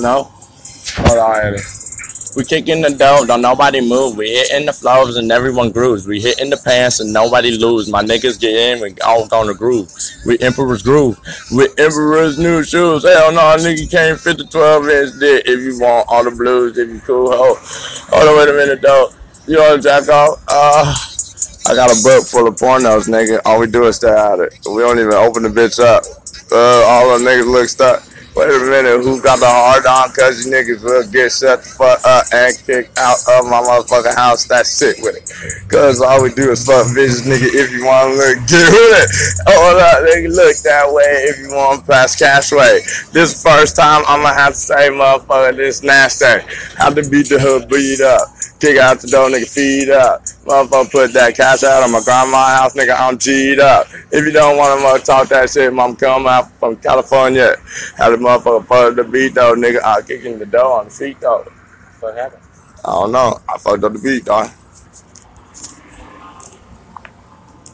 No. Eddie. We kicking the dough, don't nobody move. We hitting the flows and everyone grooves. We hitting the pants and nobody lose. My niggas get in, we all on the groove. We Emperor's groove. We Emperor's new shoes. Hell no, a nigga can't fit the 12 inch dick if you want all the blues, if you cool. Hold, hold on, wait a minute though. You want to jack off? Uh, I got a book full of pornos, nigga. All we do is stay at it. We don't even open the bitch up. Uh, all the niggas look stuck. Wait a minute, who got the hard on? Cause you niggas will get shut the fuck up and kicked out of my motherfucking house. That's sick with it. Cause all we do is fuck bitches, nigga. If you wanna look, get it. Hold up, nigga, look that way if you wanna pass cash way. This first time I'ma have to say, motherfucker, this nasty. Have to beat the hood, beat up. Kick out the door, nigga, feed up. Motherfucker, put that cash out on my grandma's house, nigga, I'm G'd up. If you don't want to talk that shit, mom, come out from California. Have the motherfucker fuck the beat, though, nigga. Kick in the door on the feet, though. What happened? I don't know. I fucked up the beat, dog.